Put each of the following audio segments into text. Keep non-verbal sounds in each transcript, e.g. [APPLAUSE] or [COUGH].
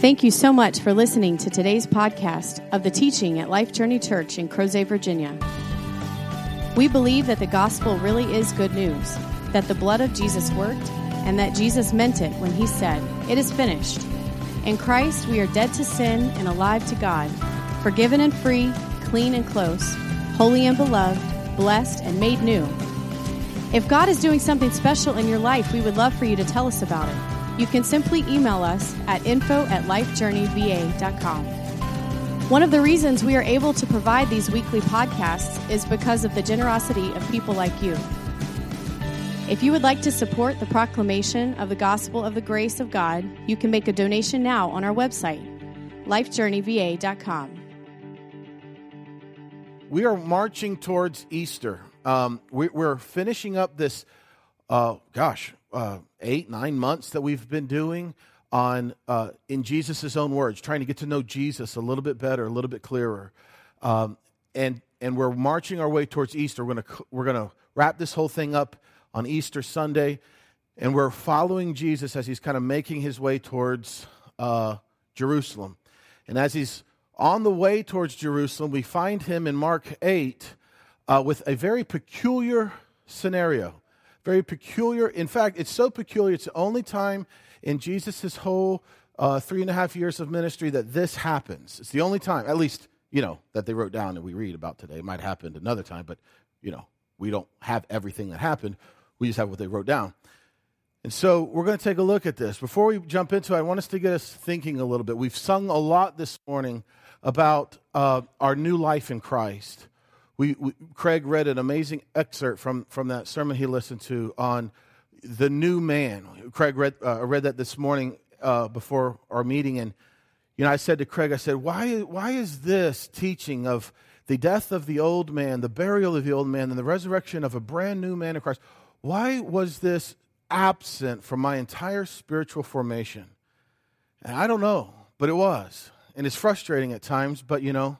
Thank you so much for listening to today's podcast of the teaching at Life Journey Church in Crozet, Virginia. We believe that the gospel really is good news, that the blood of Jesus worked, and that Jesus meant it when he said, It is finished. In Christ, we are dead to sin and alive to God, forgiven and free, clean and close, holy and beloved, blessed and made new. If God is doing something special in your life, we would love for you to tell us about it you can simply email us at info at lifejourneyva.com. One of the reasons we are able to provide these weekly podcasts is because of the generosity of people like you. If you would like to support the proclamation of the gospel of the grace of God, you can make a donation now on our website, lifejourneyva.com. We are marching towards Easter. Um, we, are finishing up this, uh, gosh, uh, eight, nine months that we've been doing on, uh, in Jesus' own words, trying to get to know Jesus a little bit better, a little bit clearer. Um, and, and we're marching our way towards Easter. We're going we're gonna wrap this whole thing up on Easter Sunday. And we're following Jesus as he's kind of making his way towards uh, Jerusalem. And as he's on the way towards Jerusalem, we find him in Mark 8 uh, with a very peculiar scenario very peculiar. In fact, it's so peculiar, it's the only time in Jesus' whole uh, three and a half years of ministry that this happens. It's the only time, at least, you know, that they wrote down and we read about today. It might happen another time, but, you know, we don't have everything that happened. We just have what they wrote down. And so we're going to take a look at this. Before we jump into it, I want us to get us thinking a little bit. We've sung a lot this morning about uh, our new life in Christ. We, we, Craig read an amazing excerpt from, from that sermon he listened to on the new man. Craig read, uh, read that this morning uh, before our meeting, and you know, I said to Craig, I said, why, why is this teaching of the death of the old man, the burial of the old man, and the resurrection of a brand new man in Christ, why was this absent from my entire spiritual formation? And I don't know, but it was. And it's frustrating at times, but you know,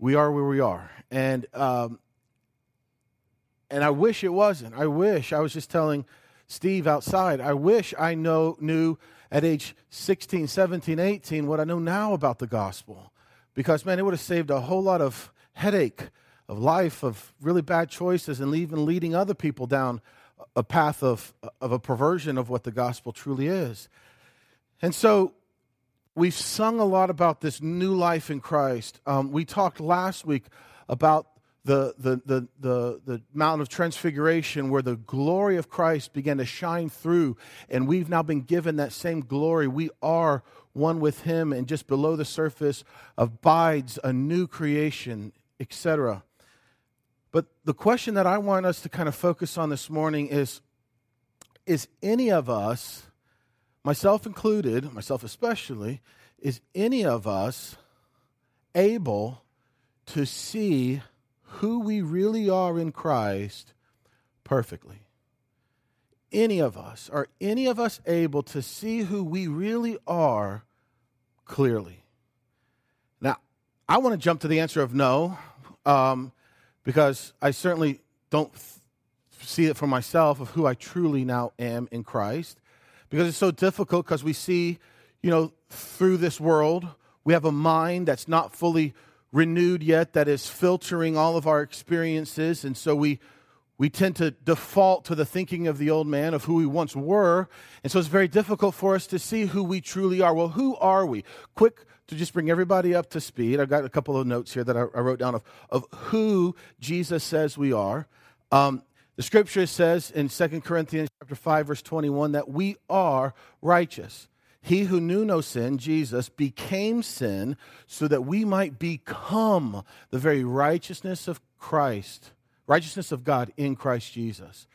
we are where we are. And um, and I wish it wasn't. I wish I was just telling Steve outside. I wish I know knew at age 16, 17, 18 what I know now about the gospel. Because man, it would have saved a whole lot of headache of life of really bad choices and even leading other people down a path of, of a perversion of what the gospel truly is. And so We've sung a lot about this new life in Christ. Um, we talked last week about the, the, the, the, the Mountain of Transfiguration where the glory of Christ began to shine through, and we've now been given that same glory. We are one with Him, and just below the surface abides a new creation, etc. But the question that I want us to kind of focus on this morning is Is any of us myself included, myself especially, is any of us able to see who we really are in Christ perfectly? Any of us, are any of us able to see who we really are clearly? Now, I want to jump to the answer of no, um, because I certainly don't see it for myself of who I truly now am in Christ because it's so difficult because we see, you know, through this world, we have a mind that's not fully renewed yet, that is filtering all of our experiences. And so we, we tend to default to the thinking of the old man, of who we once were. And so it's very difficult for us to see who we truly are. Well, who are we? Quick to just bring everybody up to speed. I've got a couple of notes here that I, I wrote down of, of who Jesus says we are. Um, the scripture says in 2 Corinthians chapter 5 verse 21 that we are righteous. He who knew no sin, Jesus, became sin so that we might become the very righteousness of Christ, righteousness of God in Christ Jesus.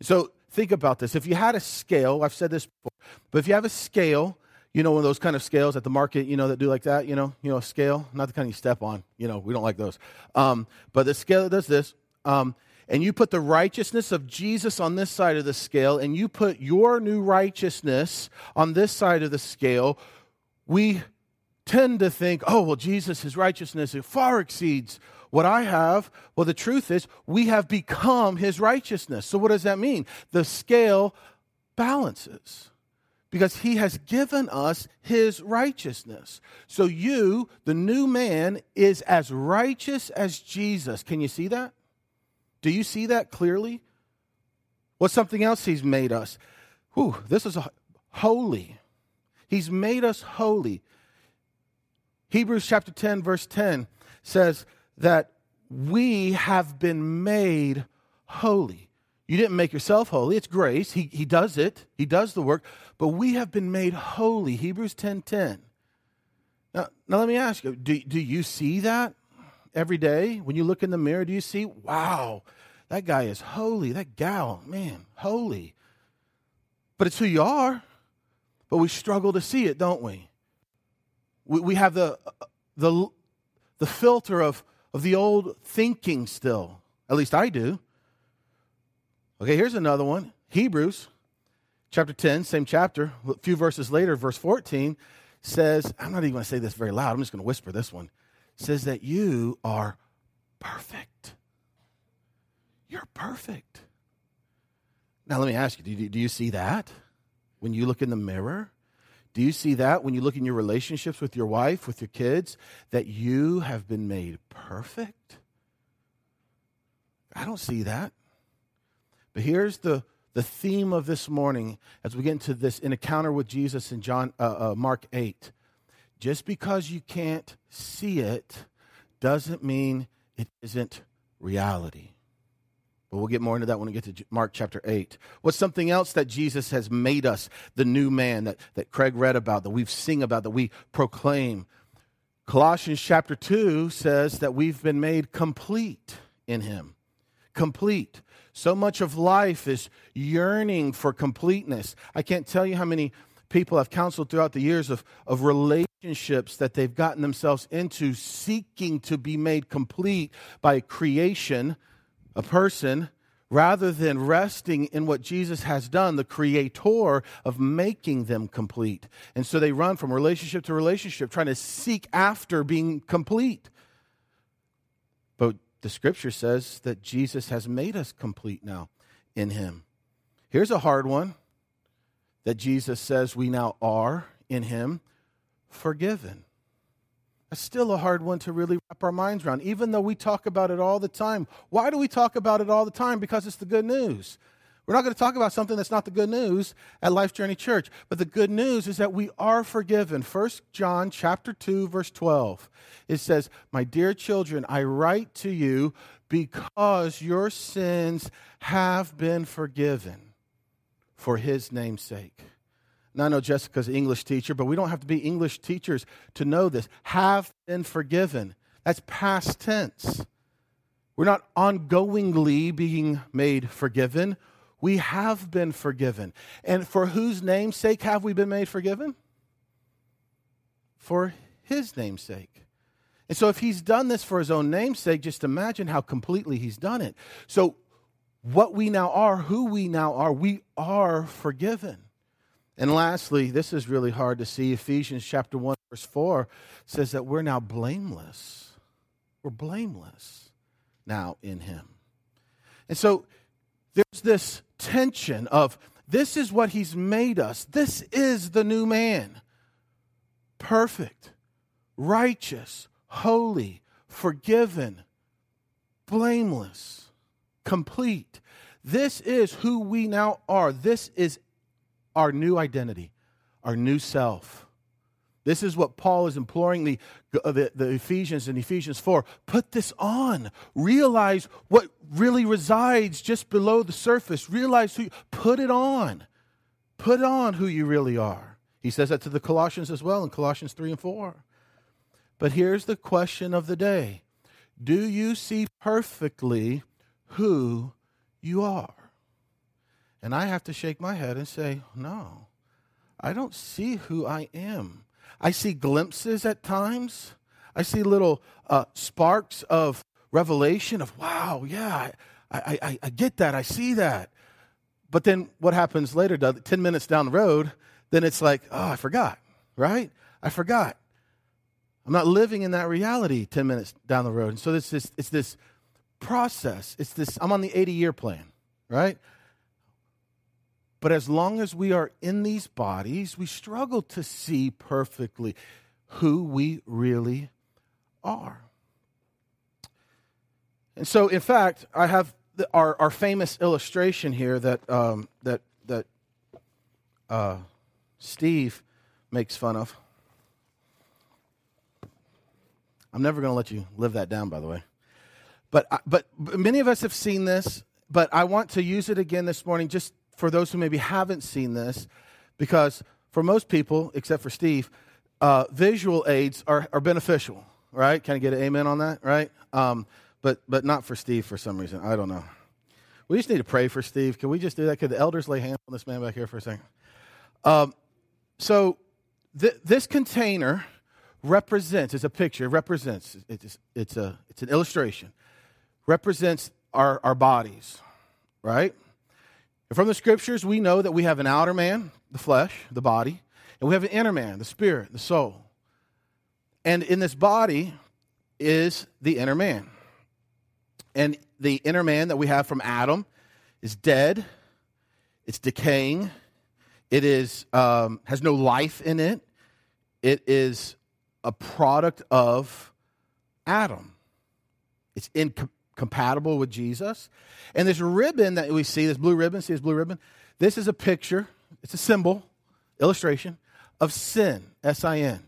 So think about this. If you had a scale, I've said this before, but if you have a scale, you know, one of those kind of scales at the market, you know, that do like that, you know, you know, a scale, not the kind you step on, you know, we don't like those. Um, but the scale that does this, um, and you put the righteousness of Jesus on this side of the scale, and you put your new righteousness on this side of the scale, we tend to think, oh, well, Jesus, his righteousness far exceeds what I have. Well, the truth is, we have become his righteousness. So, what does that mean? The scale balances because he has given us his righteousness. So you, the new man, is as righteous as Jesus. Can you see that? Do you see that clearly? What's something else he's made us? Whew, this is holy. He's made us holy. Hebrews chapter 10, verse 10 says that we have been made holy. You didn't make yourself holy. It's grace. He, he does it. He does the work. But we have been made holy. Hebrews 10 10. Now, now let me ask you, do, do you see that every day? When you look in the mirror, do you see, wow, that guy is holy. That gal, man, holy. But it's who you are. But we struggle to see it, don't we? We, we have the, the, the filter of, of the old thinking still. At least I do. Okay, here's another one Hebrews chapter 10, same chapter, a few verses later, verse 14 says, I'm not even going to say this very loud, I'm just going to whisper this one. Says that you are perfect. You're perfect. Now, let me ask you do, you do you see that when you look in the mirror? Do you see that when you look in your relationships with your wife, with your kids, that you have been made perfect? I don't see that. But here's the, the theme of this morning as we get into this in encounter with Jesus in John uh, uh, Mark 8. Just because you can't see it doesn't mean it isn't reality. But we'll get more into that when we get to Mark chapter 8. What's something else that Jesus has made us, the new man that, that Craig read about, that we've sing about, that we proclaim? Colossians chapter 2 says that we've been made complete in him. Complete. So much of life is yearning for completeness. I can't tell you how many people I've counseled throughout the years of, of relationships that they've gotten themselves into seeking to be made complete by creation, a person, rather than resting in what Jesus has done, the creator of making them complete. And so they run from relationship to relationship, trying to seek after being complete. But the scripture says that Jesus has made us complete now in him. Here's a hard one that Jesus says we now are in him forgiven. That's still a hard one to really wrap our minds around, even though we talk about it all the time. Why do we talk about it all the time? Because it's the good news. We're not going to talk about something that's not the good news at Life Journey Church. But the good news is that we are forgiven. 1 John chapter 2 verse 12. It says, "My dear children, I write to you because your sins have been forgiven for his name's sake." Now I know Jessica's an English teacher, but we don't have to be English teachers to know this. Have been forgiven. That's past tense. We're not ongoingly being made forgiven we have been forgiven. And for whose name's sake have we been made forgiven? For his name's sake. And so, if he's done this for his own name's sake, just imagine how completely he's done it. So, what we now are, who we now are, we are forgiven. And lastly, this is really hard to see. Ephesians chapter 1, verse 4 says that we're now blameless. We're blameless now in him. And so, there's this tension of this is what he's made us. This is the new man. Perfect, righteous, holy, forgiven, blameless, complete. This is who we now are. This is our new identity, our new self. This is what Paul is imploring the, uh, the, the, Ephesians in Ephesians 4. Put this on. Realize what really resides just below the surface. Realize who, put it on. Put on who you really are. He says that to the Colossians as well in Colossians 3 and 4. But here's the question of the day Do you see perfectly who you are? And I have to shake my head and say, No, I don't see who I am. I see glimpses at times. I see little uh, sparks of revelation of, wow, yeah, I, I, I get that. I see that. But then what happens later, 10 minutes down the road, then it's like, oh, I forgot, right? I forgot. I'm not living in that reality 10 minutes down the road. And so this is, it's this process. It's this, I'm on the 80 year plan, right? But as long as we are in these bodies, we struggle to see perfectly who we really are. And so, in fact, I have the, our, our famous illustration here that, um, that, that uh, Steve makes fun of. I'm never going to let you live that down, by the way. But, but many of us have seen this, but I want to use it again this morning just for those who maybe haven't seen this, because for most people, except for Steve, uh, visual aids are, are beneficial, right? Can I get an amen on that, right? Um, but, but not for Steve for some reason. I don't know. We just need to pray for Steve. Can we just do that? Could the elders lay hands on this man back here for a second? Um, so th- this container represents, it's a picture, it represents, it's, it's, a, it's an illustration, represents our, our bodies, right? And from the scriptures, we know that we have an outer man, the flesh, the body, and we have an inner man, the spirit, the soul. And in this body is the inner man. And the inner man that we have from Adam is dead, it's decaying, it is, um, has no life in it, it is a product of Adam. It's incompatible with Jesus. And this ribbon that we see, this blue ribbon, see this blue ribbon? This is a picture, it's a symbol, illustration of sin, S I N.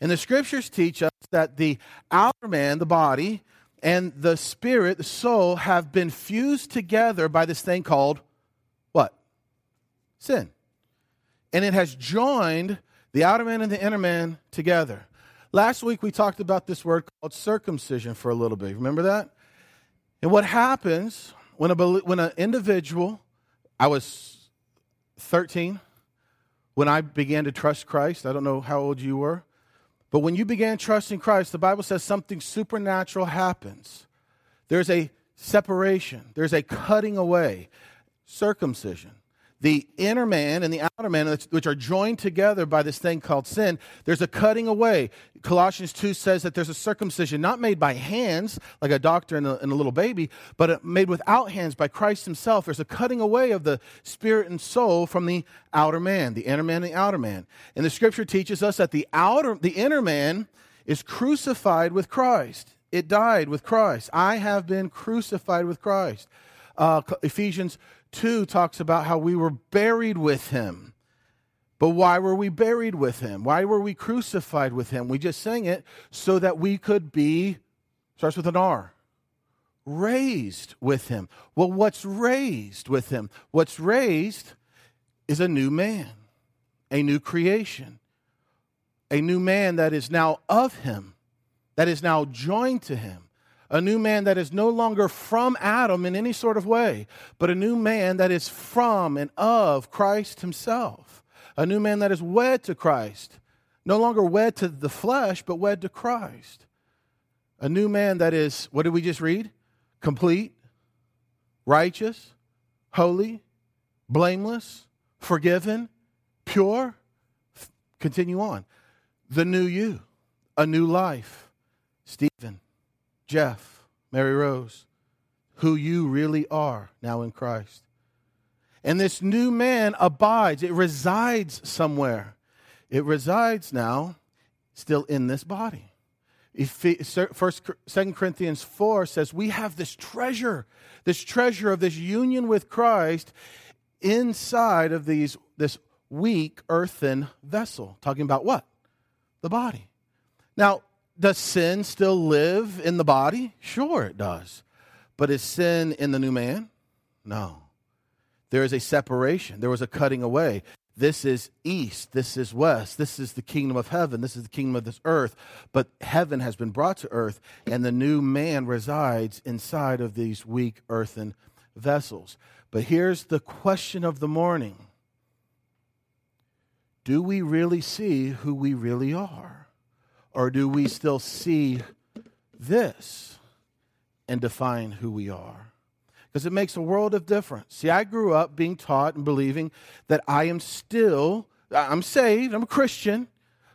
And the scriptures teach us that the outer man, the body, and the spirit, the soul, have been fused together by this thing called what? Sin. And it has joined the outer man and the inner man together. Last week we talked about this word called circumcision for a little bit. Remember that? And what happens when, a, when an individual, I was 13 when I began to trust Christ. I don't know how old you were. But when you began trusting Christ, the Bible says something supernatural happens. There's a separation, there's a cutting away, circumcision the inner man and the outer man, which are joined together by this thing called sin, there's a cutting away. Colossians 2 says that there's a circumcision not made by hands, like a doctor and a, and a little baby, but made without hands by Christ himself. There's a cutting away of the spirit and soul from the outer man, the inner man and the outer man. And the scripture teaches us that the outer, the inner man is crucified with Christ. It died with Christ. I have been crucified with Christ. Uh, Ephesians 2 talks about how we were buried with him. But why were we buried with him? Why were we crucified with him? We just sang it so that we could be, starts with an R, raised with him. Well, what's raised with him? What's raised is a new man, a new creation, a new man that is now of him, that is now joined to him a new man that is no longer from Adam in any sort of way, but a new man that is from and of Christ himself. A new man that is wed to Christ, no longer wed to the flesh, but wed to Christ. A new man that is, what did we just read? Complete, righteous, holy, blameless, forgiven, pure. Continue on. The new you, a new life. Stephen Jeff, Mary Rose, who you really are now in Christ. And this new man abides, it resides somewhere. It resides now still in this body. First, Second Corinthians 4 says, We have this treasure, this treasure of this union with Christ inside of these, this weak earthen vessel. Talking about what? The body. Now, does sin still live in the body? Sure, it does. But is sin in the new man? No. There is a separation, there was a cutting away. This is east, this is west, this is the kingdom of heaven, this is the kingdom of this earth. But heaven has been brought to earth, and the new man resides inside of these weak earthen vessels. But here's the question of the morning Do we really see who we really are? Or do we still see this and define who we are? Because it makes a world of difference. See, I grew up being taught and believing that I am still, I'm saved, I'm a Christian,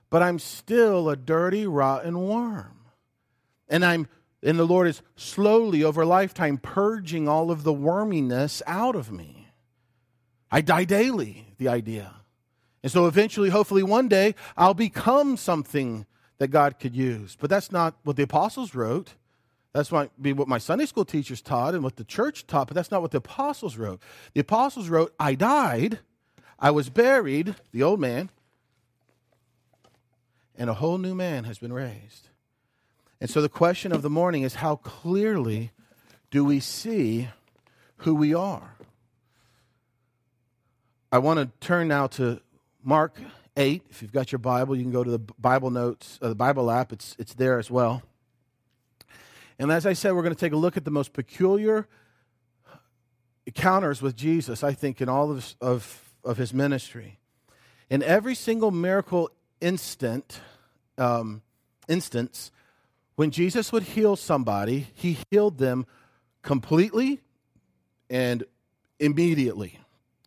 but I'm still a dirty, rotten worm. And I'm and the Lord is slowly over lifetime purging all of the worminess out of me. I die daily, the idea. And so eventually, hopefully, one day, I'll become something that God could use. But that's not what the apostles wrote. That's might be what my Sunday school teachers taught and what the church taught, but that's not what the apostles wrote. The apostles wrote, I died, I was buried, the old man, and a whole new man has been raised. And so the question of the morning is how clearly do we see who we are? I want to turn now to Mark 8. If you've got your Bible, you can go to the Bible notes, uh, the Bible app, it's, it's there as well. And as I said, we're going to take a look at the most peculiar encounters with Jesus, I think, in all of, of, of his ministry. In every single miracle instant, um, instance, when Jesus would heal somebody, he healed them completely and immediately.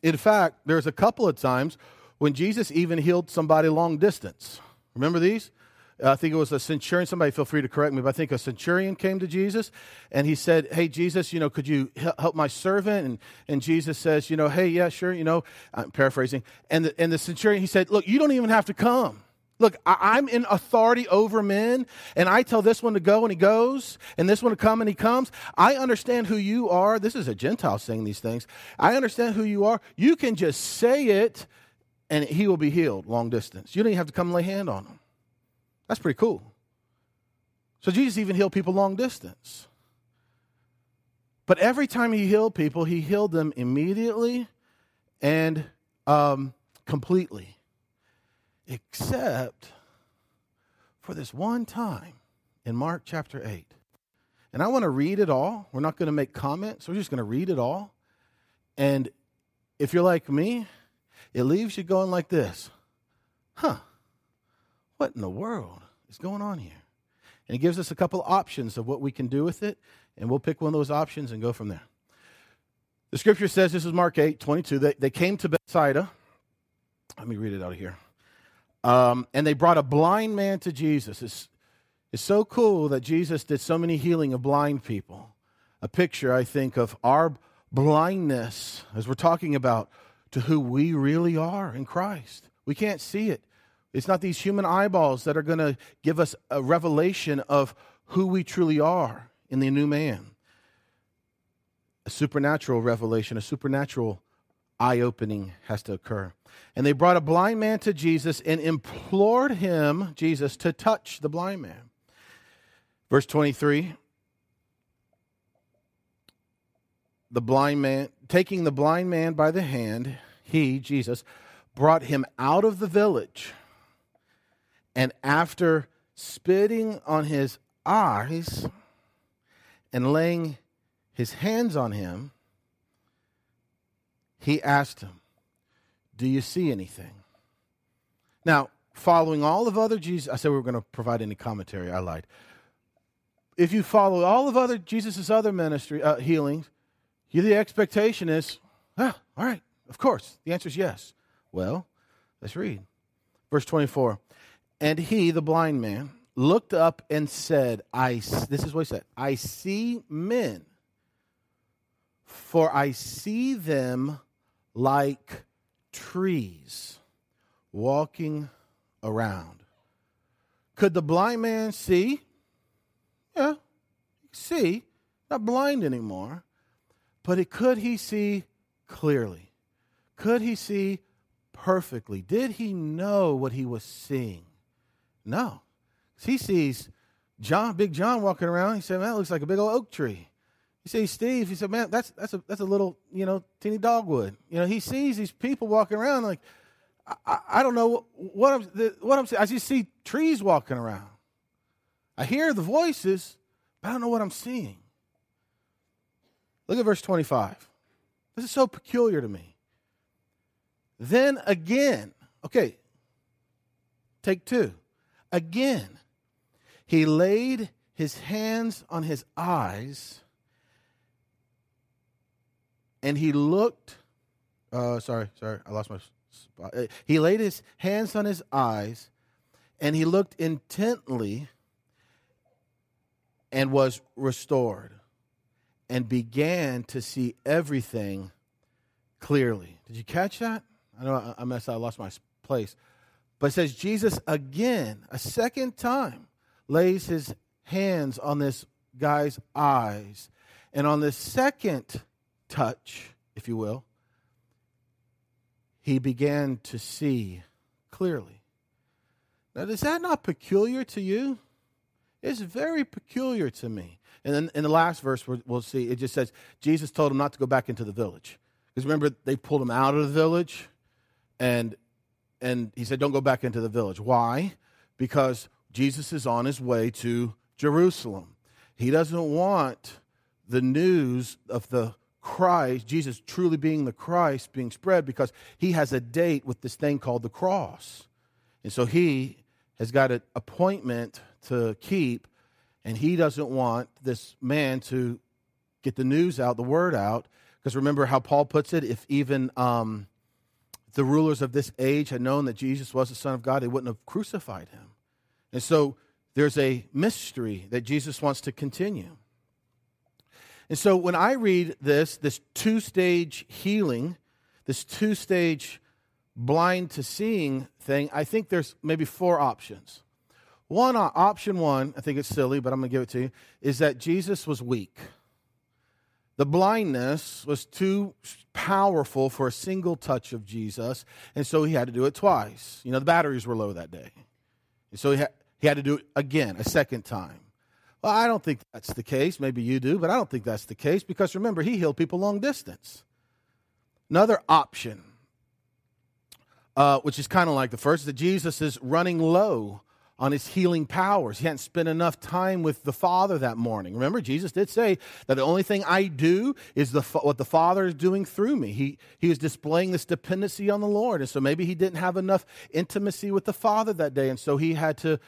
In fact, there's a couple of times when Jesus even healed somebody long distance. Remember these? Uh, I think it was a centurion. Somebody feel free to correct me, but I think a centurion came to Jesus and he said, Hey, Jesus, you know, could you help my servant? And, and Jesus says, You know, hey, yeah, sure, you know, I'm paraphrasing. And the, and the centurion, he said, Look, you don't even have to come. Look, I, am in authority over men, and I tell this one to go and he goes, and this one to come and he comes. I understand who you are. This is a Gentile saying these things. I understand who you are. You can just say it, and he will be healed long distance. You don't even have to come lay hand on him. That's pretty cool. So Jesus even healed people long distance. But every time he healed people, he healed them immediately and um, completely, except for this one time in Mark chapter 8. And I want to read it all. We're not going to make comments, we're just going to read it all. And if you're like me, it leaves you going like this Huh, what in the world is going on here? And it gives us a couple options of what we can do with it, and we'll pick one of those options and go from there. The scripture says, this is Mark 8, 22, they, they came to Bethsaida. Let me read it out of here. Um, and they brought a blind man to Jesus. It's, it's so cool that Jesus did so many healing of blind people. A picture, I think, of our blindness as we're talking about to who we really are in Christ. We can't see it. It's not these human eyeballs that are going to give us a revelation of who we truly are in the new man. A supernatural revelation, a supernatural eye opening has to occur. And they brought a blind man to Jesus and implored him, Jesus, to touch the blind man. Verse 23 The blind man, taking the blind man by the hand, he, Jesus, brought him out of the village and after spitting on his eyes and laying his hands on him, he asked him, Do you see anything? Now, following all of other Jesus, I said we were going to provide any commentary. I lied. If you follow all of other Jesus' other ministry uh, healings, you, the expectation is, ah, all right, of course. The answer is yes. Well, let's read. Verse 24. And he, the blind man, looked up and said, I, this is what he said, I see men, for I see them like trees walking around. Could the blind man see? Yeah, see. Not blind anymore. But could he see clearly? Could he see perfectly? Did he know what he was seeing? No. He sees John, Big John walking around. He said, Man, that looks like a big old oak tree. He sees Steve. He said, Man, that's that's a that's a little, you know, teeny dogwood. You know, he sees these people walking around like I, I, don't know what I'm what I'm. I just see trees walking around. I hear the voices, but I don't know what I'm seeing. Look at verse 25. This is so peculiar to me. Then again, okay, take two. Again, he laid his hands on his eyes and he looked. Uh, sorry, sorry, I lost my spot. Uh, he laid his hands on his eyes and he looked intently and was restored and began to see everything clearly. Did you catch that? I know I messed. I lost my place. But it says Jesus again, a second time, lays his hands on this guy's eyes. And on this second touch, if you will, he began to see clearly. Now, is that not peculiar to you? It's very peculiar to me. And then in the last verse, we'll see, it just says Jesus told him not to go back into the village. Because remember, they pulled him out of the village, and, and he said, Don't go back into the village. Why? Because Jesus is on his way to Jerusalem. He doesn't want the news of the Christ, Jesus truly being the Christ, being spread because he has a date with this thing called the cross. And so he has got an appointment to keep, and he doesn't want this man to get the news out, the word out. Because remember how Paul puts it if even um, the rulers of this age had known that Jesus was the Son of God, they wouldn't have crucified him. And so there's a mystery that Jesus wants to continue. And so when I read this, this two stage healing, this two stage blind to seeing thing, I think there's maybe four options. One uh, option one, I think it's silly, but I'm going to give it to you, is that Jesus was weak. The blindness was too powerful for a single touch of Jesus, and so he had to do it twice. You know, the batteries were low that day. And so he had, he had to do it again, a second time. Well, I don't think that's the case. Maybe you do, but I don't think that's the case because remember, he healed people long distance. Another option, uh, which is kind of like the first, is that Jesus is running low on his healing powers. He hadn't spent enough time with the Father that morning. Remember, Jesus did say that the only thing I do is the, what the Father is doing through me. He, he was displaying this dependency on the Lord. And so maybe he didn't have enough intimacy with the Father that day. And so he had to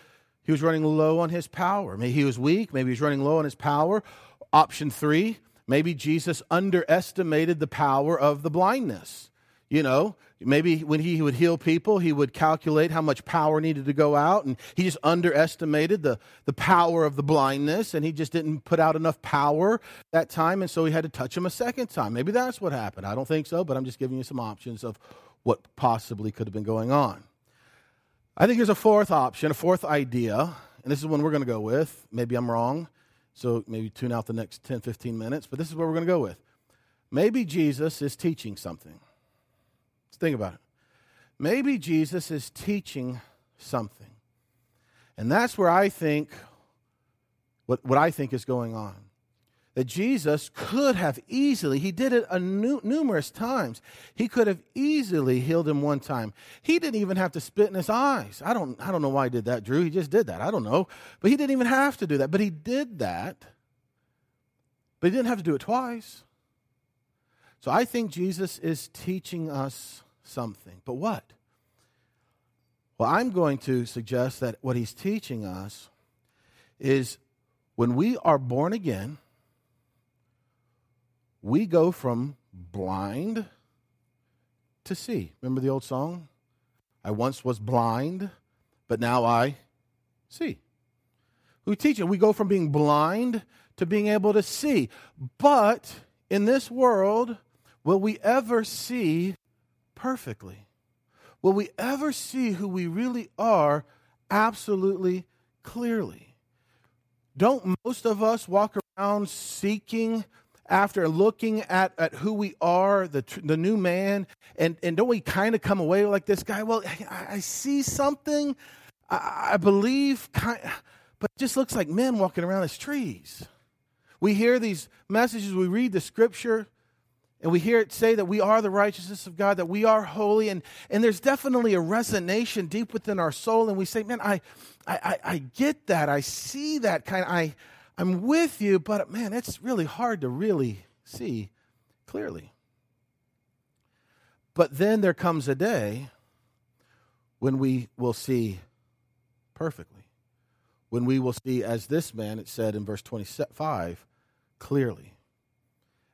he was running low on his power. Maybe he was weak. Maybe he was running low on his power. Option three, maybe Jesus underestimated the power of the blindness. You know, maybe when he would heal people, he would calculate how much power needed to go out, and he just underestimated the, the power of the blindness, and he just didn't put out enough power that time, and so he had to touch him a second time. Maybe that's what happened. I don't think so, but I'm just giving you some options of what possibly could have been going on. I think there's a fourth option, a fourth idea, and this is one we're going to go with. Maybe I'm wrong, so maybe tune out the next 10, 15 minutes, but this is what we're going to go with. Maybe Jesus is teaching something. Let's think about it. Maybe Jesus is teaching something. And that's where I think, what, what I think is going on that Jesus could have easily, he did it a nu- numerous times. He could have easily healed him one time. He didn't even have to spit in his eyes. I don't, I don't know why he did that, Drew. He just did that. I don't know. But he didn't even have to do that. But he did that. But he didn't have to do it twice. So I think Jesus is teaching us something. But what? Well, I'm going to suggest that what he's teaching us is when we are born again, we go from blind to see. Remember the old song? I once was blind, but now I see. We teach it. We go from being blind to being able to see. But in this world, will we ever see perfectly? Will we ever see who we really are absolutely clearly? Don't most of us walk around seeking after looking at, at who we are, the, the new man, and, and don't we kind of come away like this guy? Well, I, I see something, I, I believe, kind, but it just looks like men walking around as trees. We hear these messages, we read the scripture, and we hear it say that we are the righteousness of God, that we are holy, and, and there's definitely a resonation deep within our soul, and we say, man, I, I, I get that, I see that kind of, I, I'm with you, but man, it's really hard to really see clearly. But then there comes a day when we will see perfectly. When we will see, as this man, it said in verse 25, clearly.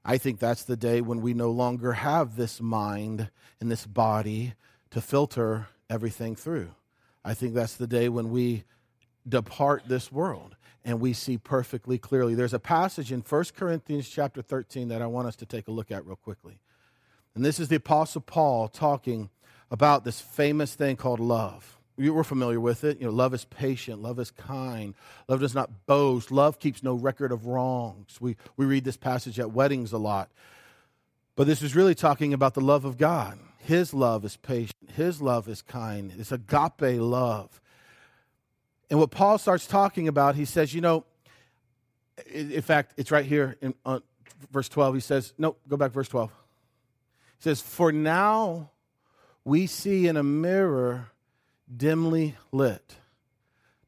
I think that's the day when we no longer have this mind and this body to filter everything through. I think that's the day when we depart this world and we see perfectly clearly. There's a passage in 1 Corinthians chapter 13 that I want us to take a look at real quickly. And this is the Apostle Paul talking about this famous thing called love. We're familiar with it. You know, love is patient, love is kind, love does not boast, love keeps no record of wrongs. We, we read this passage at weddings a lot. But this is really talking about the love of God. His love is patient, His love is kind. It's agape love. And what Paul starts talking about, he says, you know, in fact, it's right here in uh, verse 12. He says, no, go back verse 12. He says, For now we see in a mirror dimly lit.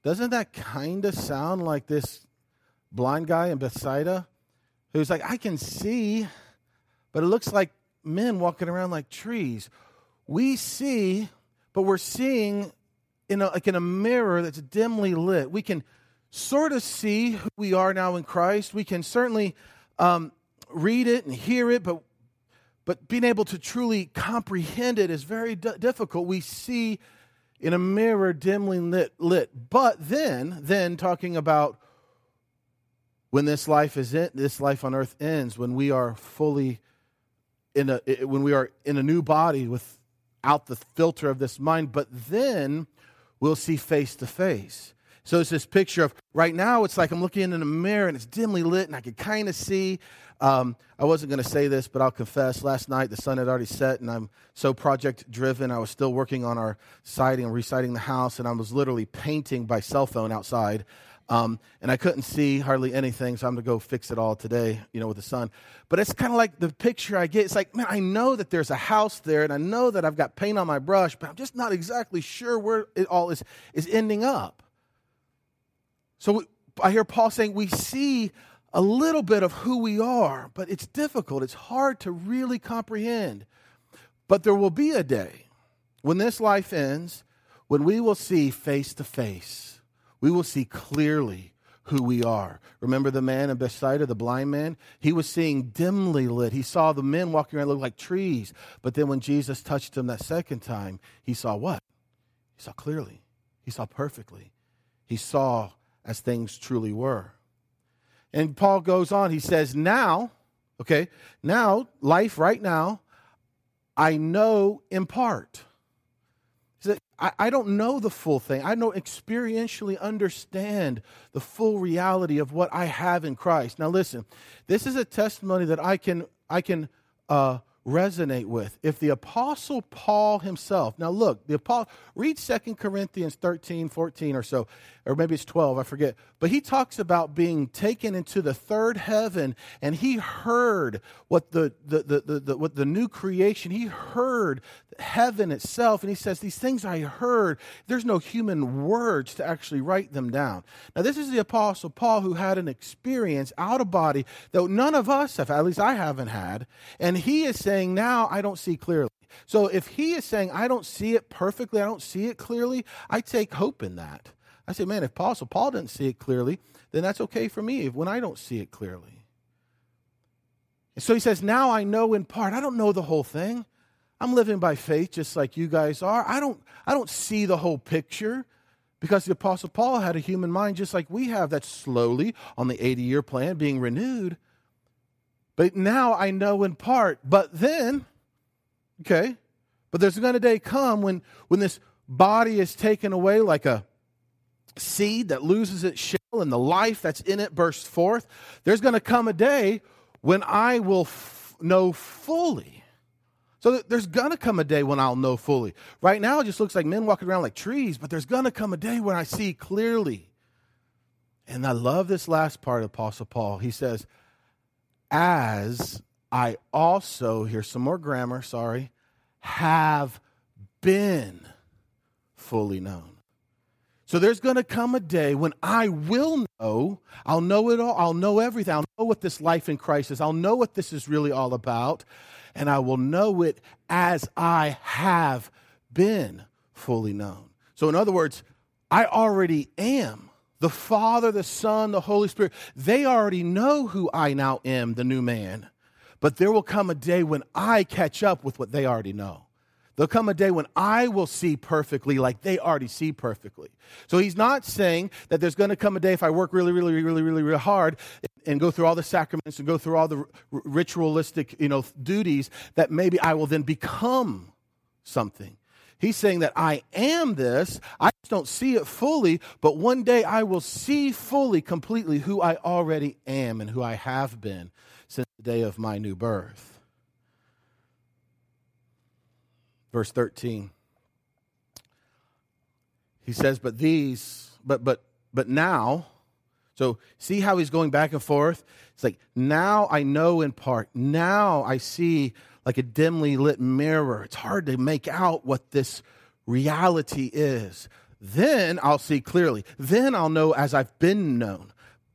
Doesn't that kind of sound like this blind guy in Bethsaida who's like, I can see, but it looks like men walking around like trees. We see, but we're seeing in a, like in a mirror that's dimly lit. We can sort of see who we are now in Christ. We can certainly um, read it and hear it, but but being able to truly comprehend it is very d- difficult. We see in a mirror dimly lit, lit. But then, then talking about when this life is in, this life on earth ends, when we are fully in a when we are in a new body without the filter of this mind, but then we'll see face to face. So it's this picture of right now, it's like I'm looking in a mirror and it's dimly lit and I can kind of see. Um, I wasn't going to say this, but I'll confess. Last night, the sun had already set and I'm so project driven. I was still working on our siding and resiting the house, and I was literally painting by cell phone outside. Um, and I couldn't see hardly anything, so I'm to go fix it all today, you know, with the sun. But it's kind of like the picture I get. It's like, man, I know that there's a house there, and I know that I've got paint on my brush, but I'm just not exactly sure where it all is, is ending up. So I hear Paul saying we see a little bit of who we are, but it's difficult. It's hard to really comprehend. But there will be a day when this life ends when we will see face to face. We will see clearly who we are. Remember the man in Bethsaida, the blind man? He was seeing dimly lit. He saw the men walking around look like trees. But then when Jesus touched him that second time, he saw what? He saw clearly. He saw perfectly. He saw as things truly were. And Paul goes on, he says, Now, okay, now, life right now, I know in part. I, I don't know the full thing. I don't experientially understand the full reality of what I have in Christ. Now, listen, this is a testimony that I can, I can uh, resonate with. If the apostle Paul himself, now look, the apostle, read Second Corinthians 13, 14 or so, or maybe it's 12, I forget. But he talks about being taken into the third heaven and he heard what the, the, the, the, the what the new creation, he heard heaven itself. And he says, these things I heard, there's no human words to actually write them down. Now this is the apostle Paul who had an experience out of body that none of us have, at least I haven't had. And he is saying, saying, Now I don't see clearly. So if he is saying, I don't see it perfectly, I don't see it clearly, I take hope in that. I say, man, if Apostle Paul didn't see it clearly, then that's okay for me when I don't see it clearly. And so he says, Now I know in part. I don't know the whole thing. I'm living by faith just like you guys are. I don't, I don't see the whole picture because the Apostle Paul had a human mind just like we have that's slowly on the 80 year plan being renewed. But now I know in part. But then, okay, but there's going to day come when, when this body is taken away like a seed that loses its shell and the life that's in it bursts forth. There's going to come a day when I will f- know fully. So there's going to come a day when I'll know fully. Right now, it just looks like men walking around like trees, but there's going to come a day when I see clearly. And I love this last part of Apostle Paul. He says, as I also, here's some more grammar, sorry, have been fully known. So there's going to come a day when I will know, I'll know it all, I'll know everything, I'll know what this life in Christ is, I'll know what this is really all about, and I will know it as I have been fully known. So, in other words, I already am the Father, the Son, the Holy Spirit, they already know who I now am, the new man. But there will come a day when I catch up with what they already know. There'll come a day when I will see perfectly like they already see perfectly. So he's not saying that there's going to come a day if I work really, really, really, really, really hard and go through all the sacraments and go through all the ritualistic, you know, duties that maybe I will then become something. He's saying that I am this. I just don't see it fully, but one day I will see fully, completely who I already am and who I have been since the day of my new birth. Verse 13. He says, But these, but, but, but now, so see how he's going back and forth? It's like, now I know in part. Now I see like a dimly lit mirror. It's hard to make out what this reality is. Then I'll see clearly. Then I'll know as I've been known.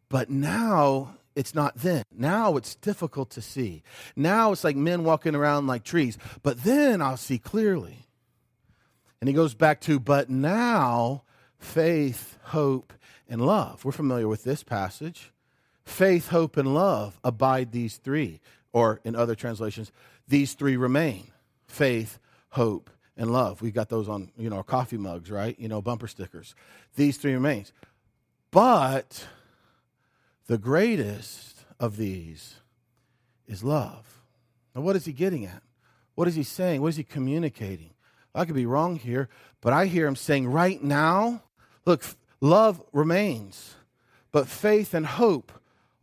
But now it's not then. Now it's difficult to see. Now it's like men walking around like trees. But then I'll see clearly. And he goes back to, but now faith, hope, and love. We're familiar with this passage. Faith, hope, and love abide these three. Or in other translations, these three remain faith, hope, and love. We've got those on, you know, our coffee mugs, right? You know, bumper stickers. These three remains. But the greatest of these is love. Now, what is he getting at? What is he saying? What is he communicating? I could be wrong here, but I hear him saying right now, look, love remains, but faith and hope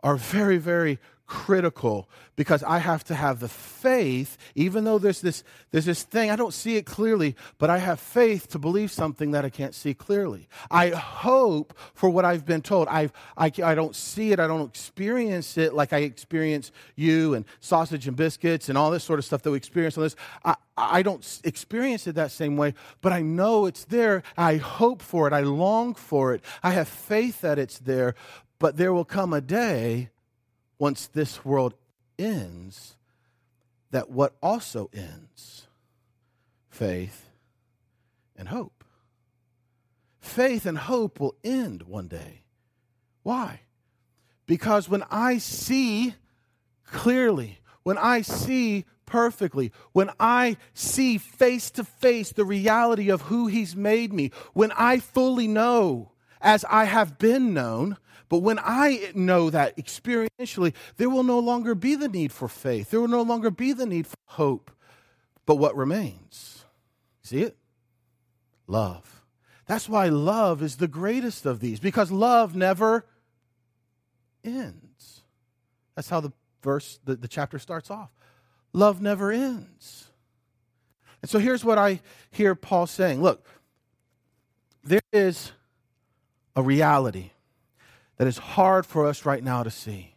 are very, very critical because I have to have the faith, even though there's this, there's this thing, I don't see it clearly, but I have faith to believe something that I can't see clearly. I hope for what I've been told. I've, I, I don't see it, I don't experience it like I experience you and sausage and biscuits and all this sort of stuff that we experience on this. I, I don't experience it that same way, but I know it's there. I hope for it. I long for it. I have faith that it's there. But there will come a day once this world ends, that what also ends? Faith and hope. Faith and hope will end one day. Why? Because when I see clearly, when I see perfectly, when I see face to face the reality of who He's made me, when I fully know as I have been known, but when I know that experientially, there will no longer be the need for faith. There will no longer be the need for hope. But what remains? See it? Love. That's why love is the greatest of these, because love never ends. That's how the verse, the, the chapter starts off. Love never ends. And so here's what I hear Paul saying look, there is a reality that is hard for us right now to see.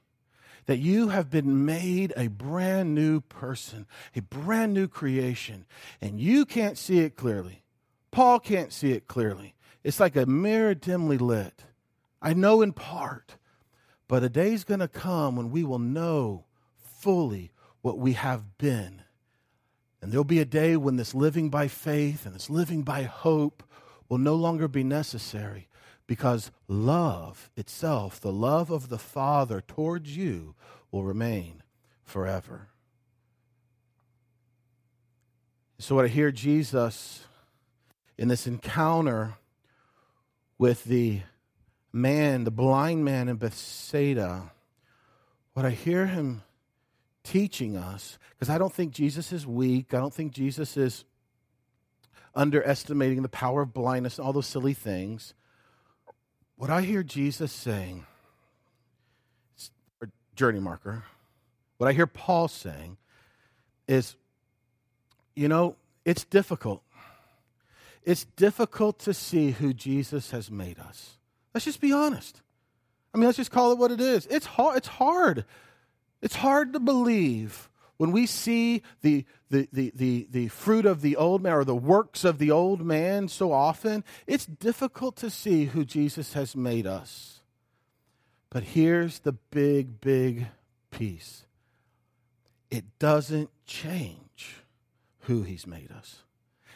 That you have been made a brand new person, a brand new creation, and you can't see it clearly. Paul can't see it clearly. It's like a mirror dimly lit. I know in part, but a day's going to come when we will know fully what we have been. And there'll be a day when this living by faith and this living by hope will no longer be necessary because love itself, the love of the Father towards you, will remain forever. So, what I hear Jesus in this encounter with the man, the blind man in Bethsaida, what I hear him teaching us, because I don't think Jesus is weak, I don't think Jesus is underestimating the power of blindness, and all those silly things. What I hear Jesus saying, journey marker, what I hear Paul saying is, you know, it's difficult. It's difficult to see who Jesus has made us. Let's just be honest. I mean, let's just call it what it is. It's hard. It's hard. It's hard to believe when we see the, the, the, the, the fruit of the old man or the works of the old man so often, it's difficult to see who Jesus has made us. But here's the big, big piece it doesn't change who he's made us.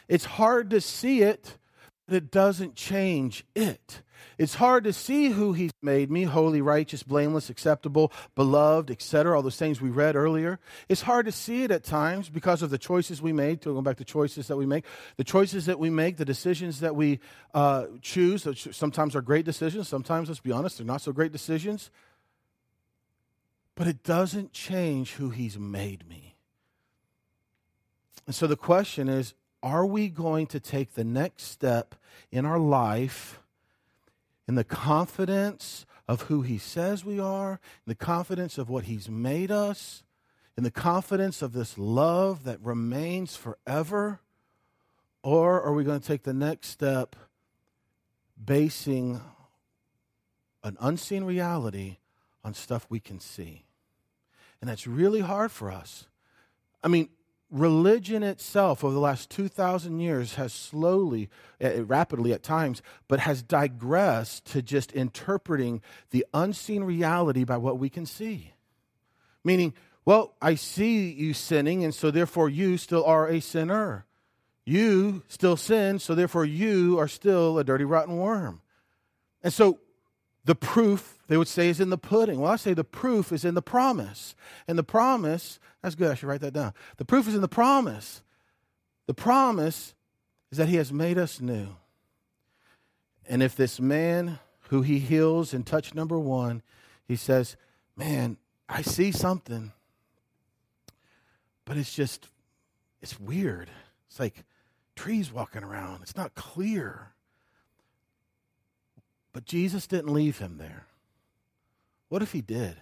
It's hard to see it, but it doesn't change it. It's hard to see who he's made me holy, righteous, blameless, acceptable, beloved, etc. All those things we read earlier. It's hard to see it at times because of the choices we make. To go back to choices that we make, the choices that we make, the decisions that we uh, choose. Sometimes are great decisions. Sometimes, let's be honest, they're not so great decisions. but it doesn't change who He's made me. And so the question is are we going to take the next step in our life in the confidence of who He says we are, in the confidence of what He's made us, in the confidence of this love that remains forever? Or are we going to take the next step basing an unseen reality on stuff we can see? And that's really hard for us. I mean, religion itself over the last 2,000 years has slowly, uh, rapidly at times, but has digressed to just interpreting the unseen reality by what we can see. Meaning, well, I see you sinning, and so therefore you still are a sinner. You still sin, so therefore you are still a dirty, rotten worm. And so the proof, they would say, is in the pudding. Well, I say the proof is in the promise. And the promise, that's good, I should write that down. The proof is in the promise. The promise is that he has made us new. And if this man who he heals in touch number one, he says, Man, I see something, but it's just, it's weird. It's like trees walking around, it's not clear. But Jesus didn't leave him there. What if he did?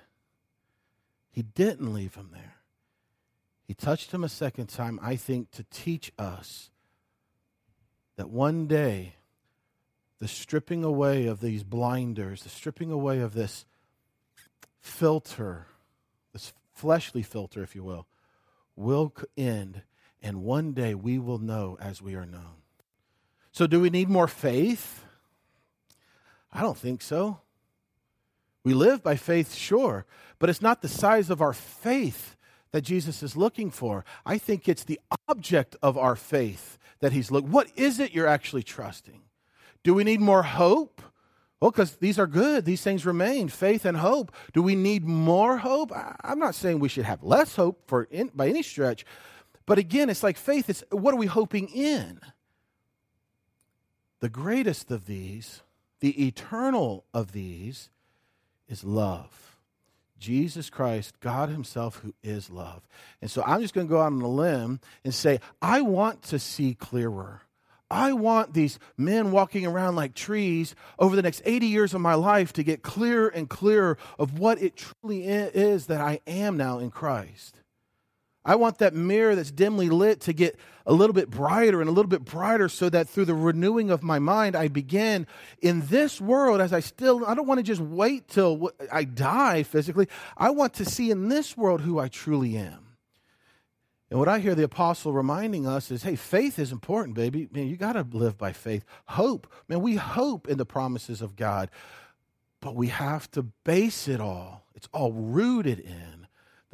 He didn't leave him there. He touched him a second time, I think, to teach us that one day the stripping away of these blinders, the stripping away of this filter, this fleshly filter, if you will, will end, and one day we will know as we are known. So, do we need more faith? I don't think so. We live by faith, sure, but it's not the size of our faith that Jesus is looking for. I think it's the object of our faith that he's looking. What is it you're actually trusting? Do we need more hope? Well, because these are good. These things remain faith and hope. Do we need more hope? I'm not saying we should have less hope for in, by any stretch, but again, it's like faith. It's what are we hoping in? The greatest of these the eternal of these is love. Jesus Christ, God Himself, who is love. And so I'm just going to go out on a limb and say, I want to see clearer. I want these men walking around like trees over the next 80 years of my life to get clearer and clearer of what it truly is that I am now in Christ. I want that mirror that's dimly lit to get a little bit brighter and a little bit brighter so that through the renewing of my mind, I begin in this world as I still, I don't want to just wait till I die physically. I want to see in this world who I truly am. And what I hear the apostle reminding us is hey, faith is important, baby. Man, you got to live by faith. Hope, man, we hope in the promises of God, but we have to base it all, it's all rooted in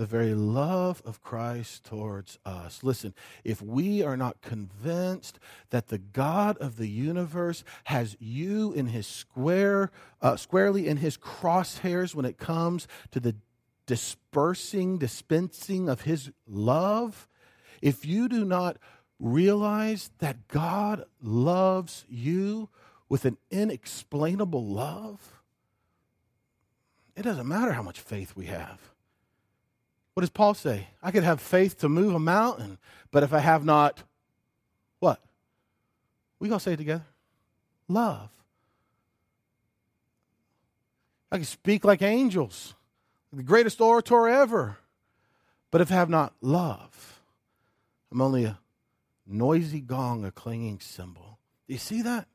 the very love of Christ towards us. Listen, if we are not convinced that the God of the universe has you in his square, uh, squarely in his crosshairs when it comes to the dispersing, dispensing of his love, if you do not realize that God loves you with an inexplainable love, it doesn't matter how much faith we have. What does Paul say? I could have faith to move a mountain, but if I have not, what? We gonna say it together. Love. I can speak like angels, the greatest orator ever. But if I have not love, I'm only a noisy gong, a clanging cymbal. Do you see that?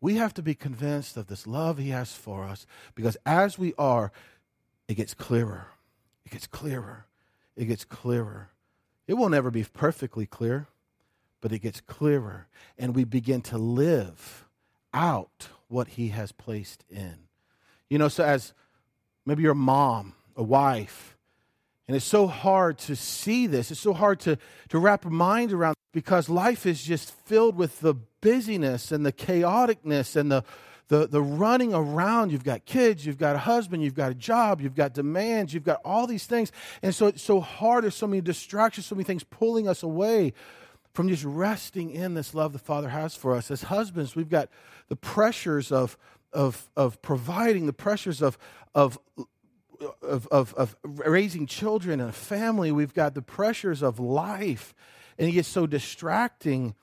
We have to be convinced of this love he has for us because as we are, it gets clearer. It gets clearer. It gets clearer. It will never be perfectly clear, but it gets clearer. And we begin to live out what He has placed in. You know, so as maybe you're mom, a wife, and it's so hard to see this. It's so hard to, to wrap a mind around because life is just filled with the busyness and the chaoticness and the the, the running around. You've got kids, you've got a husband, you've got a job, you've got demands, you've got all these things. And so it's so hard. There's so many distractions, so many things pulling us away from just resting in this love the Father has for us. As husbands, we've got the pressures of, of, of providing, the pressures of, of of, of, of raising children and a family. We've got the pressures of life. And it gets so distracting,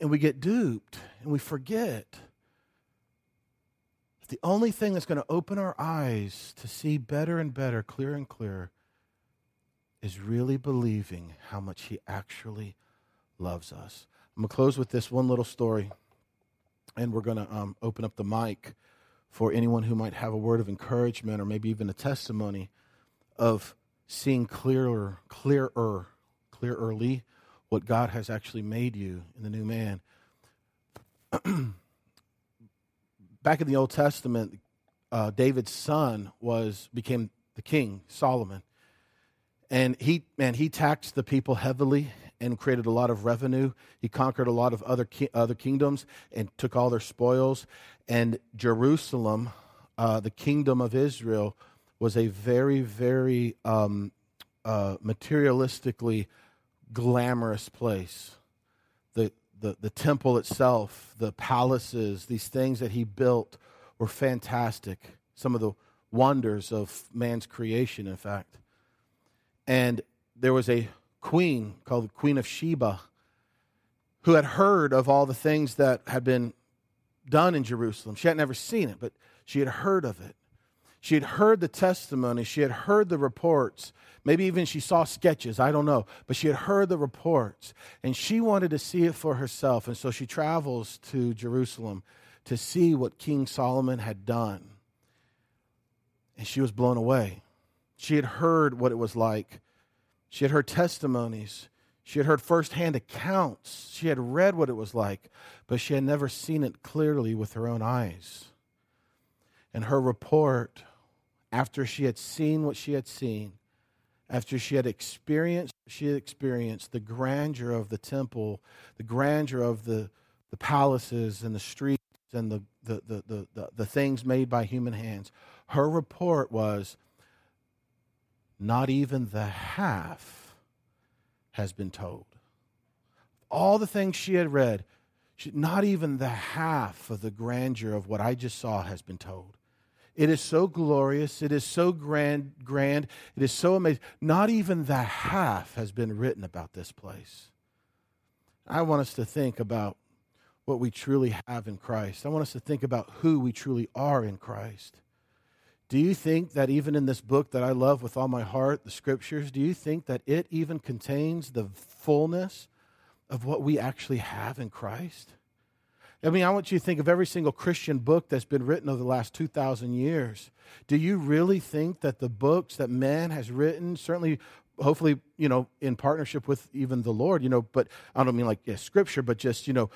and we get duped, and we forget. The only thing that's going to open our eyes to see better and better, clearer and clearer, is really believing how much He actually loves us. I'm going to close with this one little story, and we're going to um, open up the mic for anyone who might have a word of encouragement or maybe even a testimony of seeing clearer, clearer, clearly what God has actually made you in the new man. [CLEARS THROAT] Back in the Old Testament, uh, David's son was became the king, Solomon. And he man, he taxed the people heavily and created a lot of revenue. He conquered a lot of other ki- other kingdoms and took all their spoils. And Jerusalem, uh, the kingdom of Israel, was a very, very um, uh, materialistically glamorous place. The, the, temple itself, the palaces, these things that he built were fantastic. Some of the wonders of man's creation, in fact. And there was a queen called the Queen of Sheba who had heard of all the things that had been done in Jerusalem. She had never seen it, but she had heard of it. She had heard the testimony, she had heard the reports. Maybe even she saw sketches, I don't know. But she had heard the reports and she wanted to see it for herself. And so she travels to Jerusalem to see what King Solomon had done. And she was blown away. She had heard what it was like. She had heard testimonies. She had heard firsthand accounts. She had read what it was like, but she had never seen it clearly with her own eyes. And her report, after she had seen what she had seen, after she had experienced she had experienced the grandeur of the temple, the grandeur of the, the palaces and the streets and the, the, the, the, the, the things made by human hands, her report was not even the half has been told. All the things she had read, she, not even the half of the grandeur of what I just saw has been told. It is so glorious. It is so grand, grand. It is so amazing. Not even the half has been written about this place. I want us to think about what we truly have in Christ. I want us to think about who we truly are in Christ. Do you think that even in this book that I love with all my heart, the scriptures, do you think that it even contains the fullness of what we actually have in Christ? I mean, I want you to think of every single Christian book that's been written over the last 2,000 years. Do you really think that the books that man has written, certainly, hopefully, you know, in partnership with even the Lord, you know, but I don't mean like yeah, scripture, but just, you know,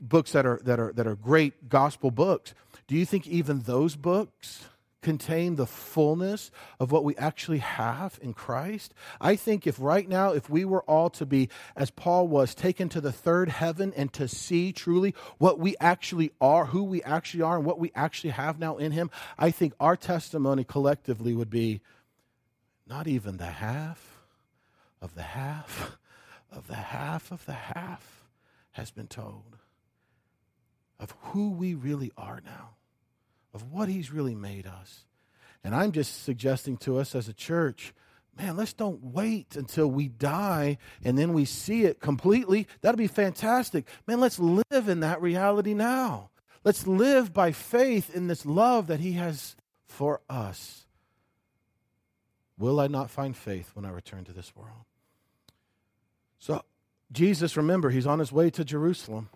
books that are, that, are, that are great gospel books. Do you think even those books contain the fullness of what we actually have in Christ? I think if right now, if we were all to be, as Paul was, taken to the third heaven and to see truly what we actually are, who we actually are, and what we actually have now in Him, I think our testimony collectively would be not even the half of the half of the half of the half has been told of who we really are now of what He's really made us. And I'm just suggesting to us as a church, man, let's don't wait until we die and then we see it completely. That'll be fantastic. Man, let's live in that reality now. Let's live by faith in this love that He has for us. Will I not find faith when I return to this world? So, Jesus, remember, He's on His way to Jerusalem.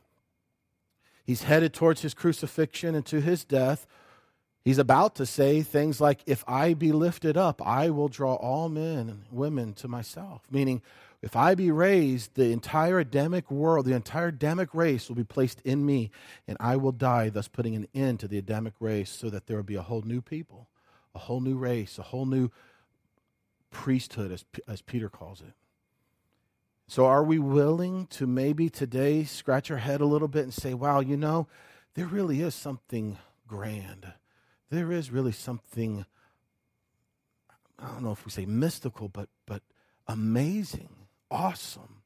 He's headed towards His crucifixion and to His death He's about to say things like, If I be lifted up, I will draw all men and women to myself. Meaning, if I be raised, the entire Adamic world, the entire Adamic race will be placed in me, and I will die, thus putting an end to the Adamic race so that there will be a whole new people, a whole new race, a whole new priesthood, as, as Peter calls it. So, are we willing to maybe today scratch our head a little bit and say, wow, you know, there really is something grand there is really something, I don't know if we say mystical, but, but amazing, awesome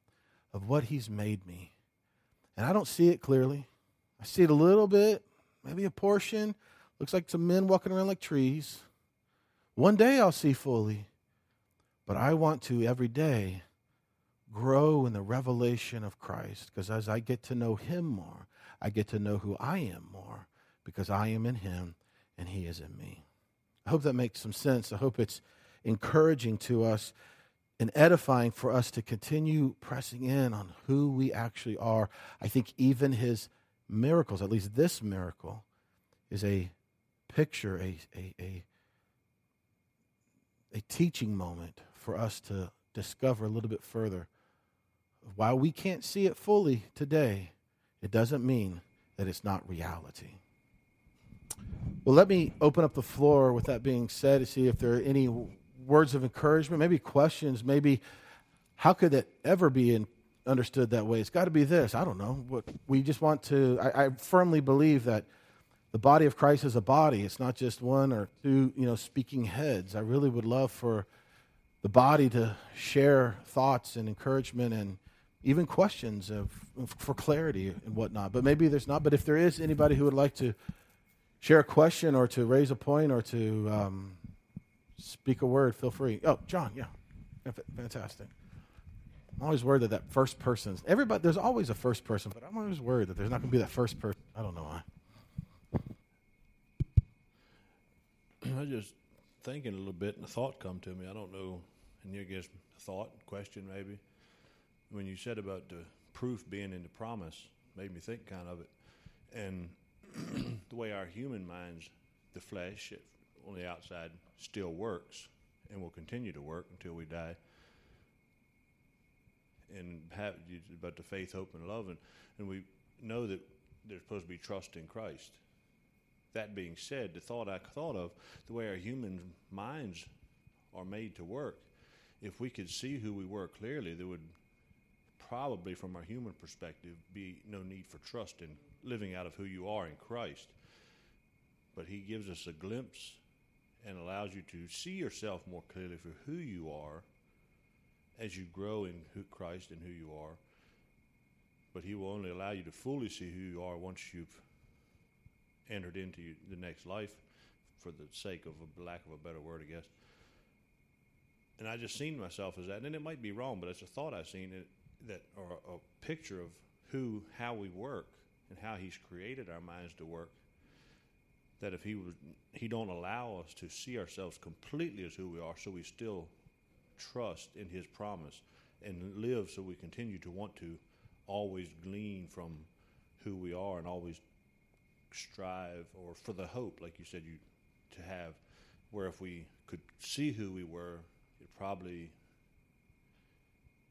of what He's made me. And I don't see it clearly. I see it a little bit, maybe a portion. Looks like some men walking around like trees. One day I'll see fully, but I want to every day grow in the revelation of Christ because as I get to know Him more, I get to know who I am more because I am in Him and He is in me. I hope that makes some sense. I hope it's encouraging to us and edifying for us to continue pressing in on who we actually are. I think even His miracles, at least this miracle, is a picture, a, a, a, a teaching moment for us to discover a little bit further. While we can't see it fully today, it doesn't mean that it's not reality. Well, let me open up the floor with that being said to see if there are any words of encouragement, maybe questions, maybe how could it ever be in, understood that way? It's got to be this. I don't know. What we just want to. I, I firmly believe that the body of Christ is a body. It's not just one or two, you know, speaking heads. I really would love for the body to share thoughts and encouragement and even questions of, for clarity and whatnot. But maybe there's not. But if there is anybody who would like to share a question or to raise a point or to um, speak a word, feel free. Oh, John, yeah, fantastic. I'm always worried that that first person. Everybody, there's always a first person, but I'm always worried that there's not going to be that first person. I don't know why. I was just thinking a little bit, and a thought come to me. I don't know, and you guess a thought, question maybe. When you said about the proof being in the promise, made me think kind of it, and the way our human minds, the flesh on the outside, still works and will continue to work until we die. And have about the faith, hope, and love, and, and we know that there's supposed to be trust in Christ. That being said, the thought I thought of, the way our human minds are made to work, if we could see who we were clearly, there would probably, from our human perspective, be no need for trust in living out of who you are in Christ. But He gives us a glimpse and allows you to see yourself more clearly for who you are as you grow in who Christ and who you are. But He will only allow you to fully see who you are once you've entered into the next life, for the sake of a lack of a better word, I guess. And I just seen myself as that, and it might be wrong, but it's a thought I've seen it, that, or a, picture of who, how we work, and how He's created our minds to work. That if He was, He don't allow us to see ourselves completely as who we are, so we still trust in His promise and live, so we continue to want to always glean from who we are and always strive or for the hope, like you said, you to have, where if we could see who we were, it probably,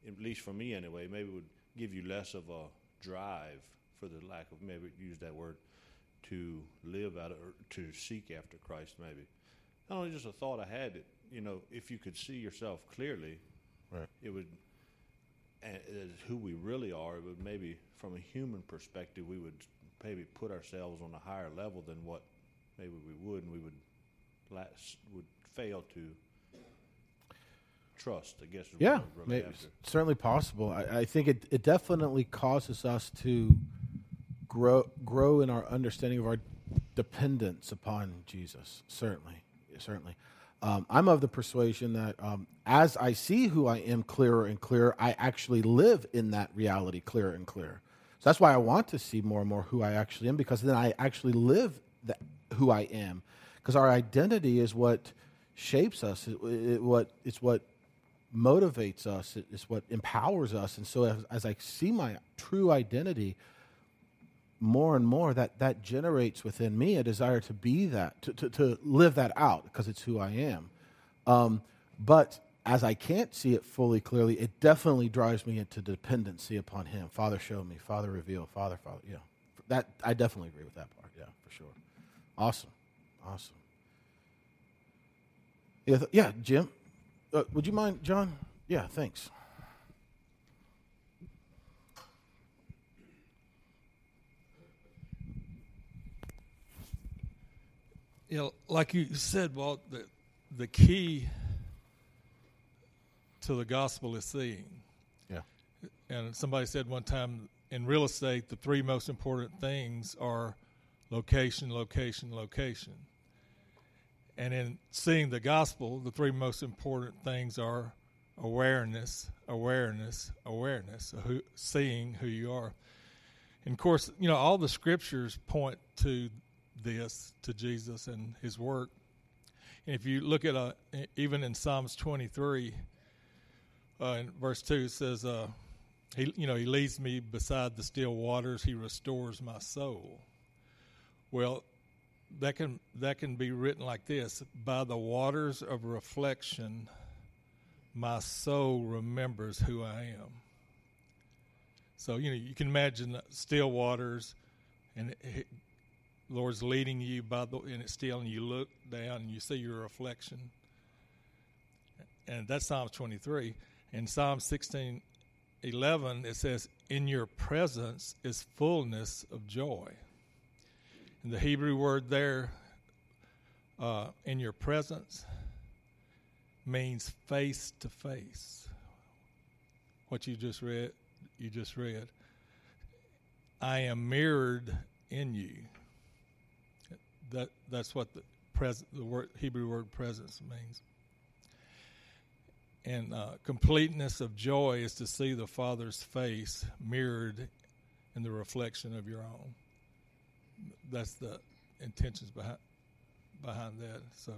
at least for me anyway, maybe would give you less of a drive for the lack of maybe use that word to live out of, or to seek after Christ. Maybe not only just a thought I had that you know if you could see yourself clearly, right. it would as who we really are. It would maybe from a human perspective we would maybe put ourselves on a higher level than what maybe we would, and we would last, would fail to trust. I guess. Yeah, maybe, certainly possible. I, I think it, it definitely causes us to grow grow in our understanding of our dependence upon Jesus. Certainly, certainly. Um, I'm of the persuasion that um, as I see who I am clearer and clearer, I actually live in that reality clearer and clearer. So that's why I want to see more and more who I actually am, because then I actually live that, who I am. Because our identity is what shapes us. It, it, what it's what motivates us. It's what empowers us. And so as, as I see my true identity more and more, that that generates within me a desire to be that, to to, to live that out, because it's who I am. Um, but as I can't see it fully clearly, it definitely drives me into dependency upon Him. Father, show me. Father, reveal. Father, Father. Yeah, that I definitely agree with that part. Yeah, for sure. Awesome, awesome. Yeah, yeah, Jim. Uh, would you mind, John? Yeah, thanks. You know, like you said, Walt, the the key to the gospel is seeing. Yeah. And somebody said one time in real estate, the three most important things are location, location, location. And in seeing the gospel, the three most important things are awareness, awareness, awareness, who, seeing who you are. And of course, you know, all the scriptures point to this, to Jesus and his work. And if you look at uh, even in Psalms 23, uh, in verse 2, it says, uh, he, you know, he leads me beside the still waters. He restores my soul. Well, that can that can be written like this: By the waters of reflection, my soul remembers who I am. So you know you can imagine still waters, and it, Lord's leading you by the and it's still, and you look down and you see your reflection. And that's Psalm 23. In Psalm 16, 11, it says, In your presence is fullness of joy. And the Hebrew word there, uh, in your presence, means face to face. What you just read, you just read. I am mirrored in you. That that's what the present the word Hebrew word presence means and uh, completeness of joy is to see the Father's face mirrored in the reflection of your own. That's the intentions behind behind that. So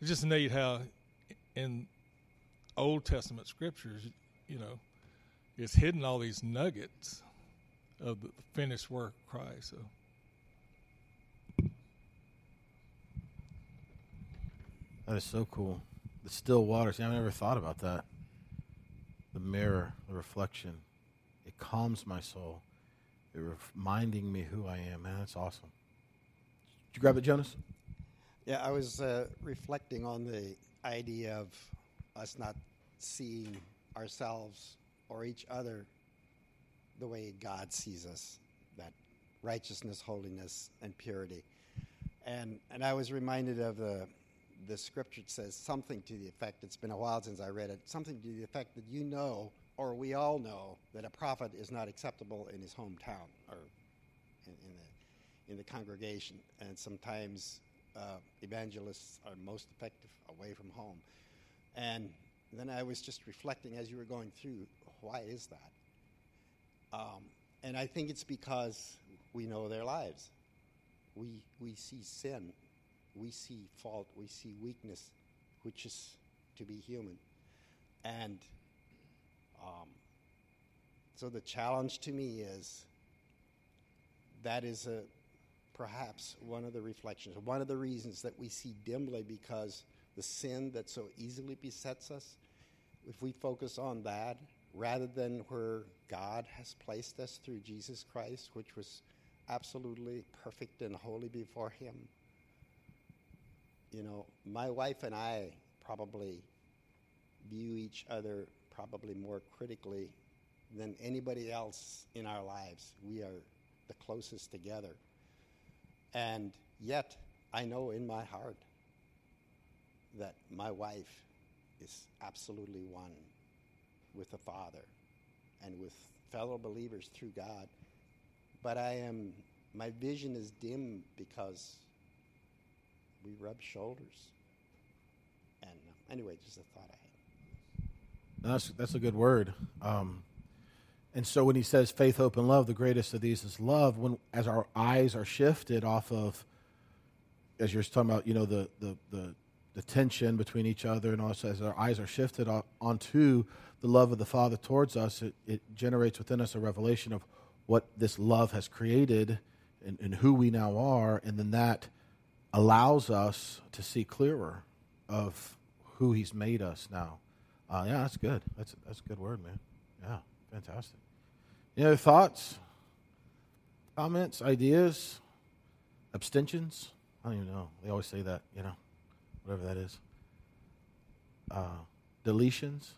it's just neat how in Old Testament scriptures, you know, it's hidden all these nuggets of the finished work of Christ. So. That is so cool. The still waters. I've never thought about that. The mirror, the reflection. It calms my soul. Reminding me who I am. Man, that's awesome. Did you grab it, Jonas? Yeah, I was uh, reflecting on the idea of us not seeing ourselves or each other the way God sees us that righteousness, holiness, and purity. And, and I was reminded of the the scripture says something to the effect, it's been a while since I read it, something to the effect that you know, or we all know, that a prophet is not acceptable in his hometown or in, in the, in the congregation. And sometimes uh, evangelists are most effective away from home. And then I was just reflecting as you were going through, why is that? Um, and I think it's because we know their lives. We, we see sin we see fault, we see weakness, which is to be human. And um, so the challenge to me is that is a, perhaps one of the reflections, one of the reasons that we see dimly because the sin that so easily besets us, if we focus on that rather than where God has placed us through Jesus Christ, which was absolutely perfect and holy before Him, you know, my wife and I probably view each other probably more critically than anybody else in our lives. We are the closest together. And yet, I know in my heart that my wife is absolutely one with the Father and with fellow believers through God. But I am, my vision is dim because we rub shoulders. And uh, anyway, just a thought I. that's that's a good word. Um, and so when he says faith, hope, and love, the greatest of these is love. When as our eyes are shifted off of, as you're talking about, you know, the the the, the tension between each other, and also as our eyes are shifted onto the love of the Father towards us, it, it generates within us a revelation of what this love has created and, and who we now are, and then that allows us to see clearer of who He's made us now. Uh, yeah, that's good. That's that's a good word, man. Yeah, fantastic. Any other thoughts, comments, ideas, abstentions? I don't even know. They always say that, you know, whatever that is. Uh, deletions.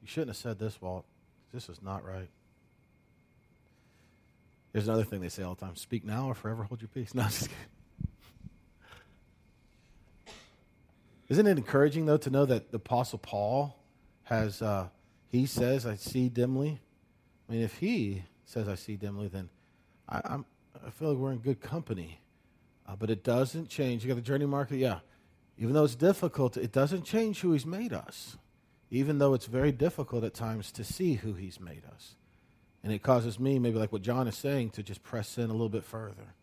You shouldn't have said this, Walt. This is not right. There's another thing they say all the time: "Speak now, or forever hold your peace." [LAUGHS] No. Isn't it encouraging, though, to know that the Apostle Paul has, uh, he says, I see dimly? I mean, if he says, I see dimly, then I, I'm, I feel like we're in good company. Uh, but it doesn't change. You got the journey marker? Yeah. Even though it's difficult, it doesn't change who He's made us, even though it's very difficult at times to see who He's made us. And it causes me, maybe like what John is saying, to just press in a little bit further,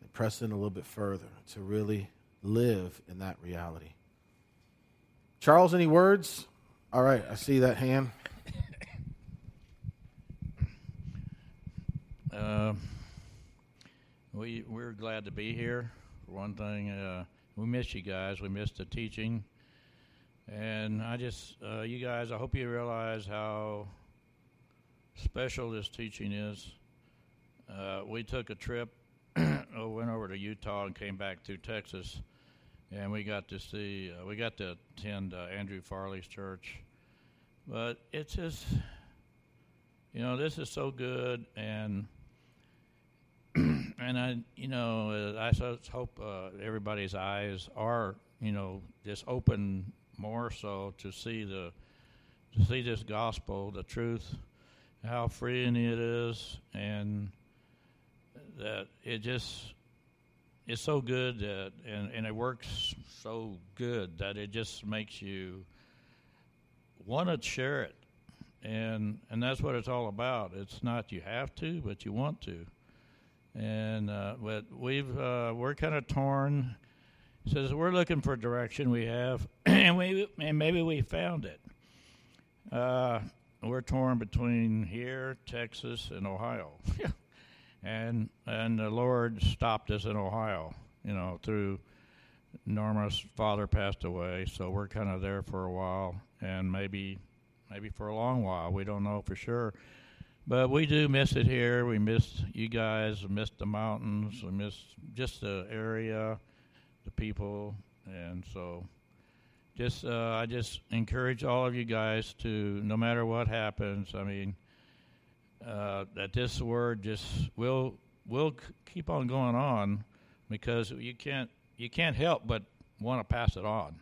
and press in a little bit further to really live in that reality. Charles, any words? All right, I see that hand. Uh, we we're glad to be here. For one thing, uh, we miss you guys. We miss the teaching, and I just uh, you guys. I hope you realize how special this teaching is. Uh, we took a trip, [CLEARS THROAT] went over to Utah and came back through Texas, and we got to see, uh, we got to attend uh, Andrew Farley's church. But it's just, you know, this is so good, and [CLEARS THROAT] and I, you know, I just hope uh, everybody's eyes are, you know, just open more so to see the, to see this gospel, the truth how freeing it is, and that it just it's so good that and, and it works so good that it just makes you want to share it. And and that's what it's all about. It's not you have to but you want to. And uh, but we've uh, we're kind of torn says we're looking for direction we have [CLEARS THROAT] and we and maybe we found it. Uh, we're torn between here, Texas, and Ohio. [LAUGHS] and and the Lord stopped us in Ohio, you know, through Norma's father passed away, so we're kind of there for a while, and maybe maybe for a long while. We don't know for sure, but we do miss it here. We miss you guys. We miss the mountains. We miss just the area, the people, and so just uh, I just encourage all of you guys to, no matter what happens, I mean, uh, that this word just will will keep on going on because you can't you can't help but want to pass it on,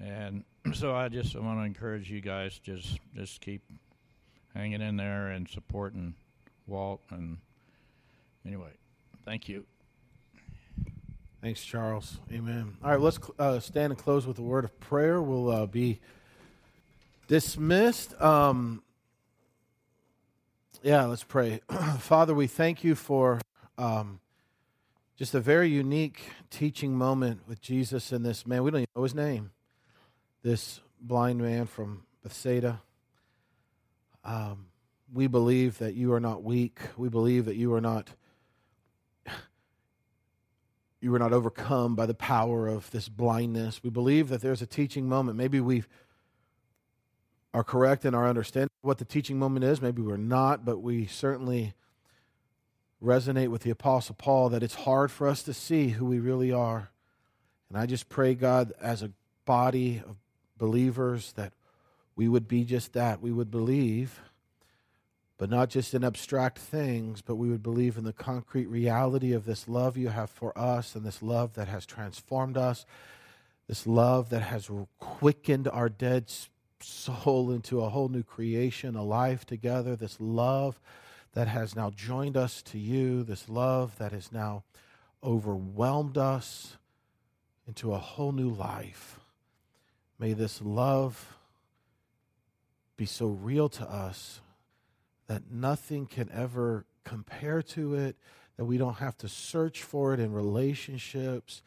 and [CLEARS THROAT] so I just want to encourage you guys just just keep hanging in there and supporting Walt and anyway, thank you. Thanks, Charles. Amen. All right, let's uh, stand and close with a word of prayer. We'll uh, be dismissed. Um, yeah, let's pray. [CLEARS THROAT] Father, we thank you for um, just a very unique teaching moment with Jesus and this man. We don't even know his name. This blind man from Bethsaida. Um, we believe that you are not weak. We believe that you are not [SIGHS] you were not overcome by the power of this blindness. We believe that there's a teaching moment. Maybe we are correct in our understanding what the teaching moment is. Maybe we're not, but we certainly resonate with the Apostle Paul that it's hard for us to see who we really are. And I just pray, God, as a body of believers, that we would be just that. We would believe but not just in abstract things, but we would believe in the concrete reality of this love you have for us and this love that has transformed us, this love that has quickened our dead soul into a whole new creation, a life together, this love that has now joined us to you, this love that has now overwhelmed us into a whole new life. May this love be so real to us that nothing can ever compare to it, that we don't have to search for it in relationships,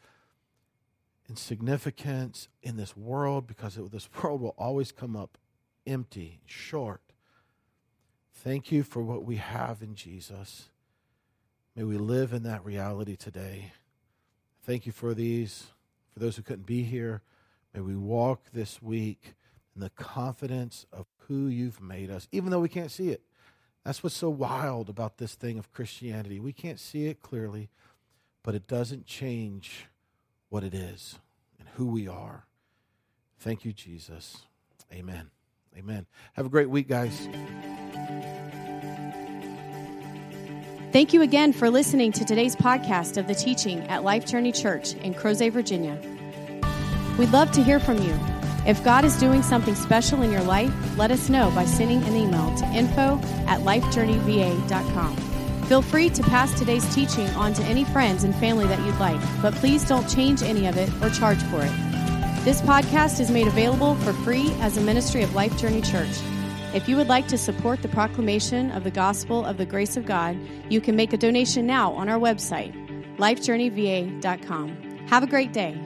in significance in this world, because it, this [LAUGHS] world will always come up empty, short. Thank you for what we have in Jesus. May we live in that reality today. Thank you for these. For those who couldn't be here, may we walk this week in the confidence of who you've made us, even though we can't see it. That's what's so wild about this thing of Christianity. We can't see it clearly, but it doesn't change what it is and who we are. Thank you, Jesus. Amen. Amen. Have a great week, guys. Thank you again for listening to today's podcast of the teaching at Life Journey Church in Crozet, Virginia. We'd love to hear from you. If God is doing something special in your life, let us know by sending an email to info at lifejourneyva.com. Feel free to pass today's teaching on to any friends and family that you'd like, but please don't change any of it or charge for it. This podcast is made available for free as a ministry of Life Journey Church. If you would like to support the proclamation of the gospel of the grace of God, you can make a donation now on our website, lifejourneyva.com. Have a great day.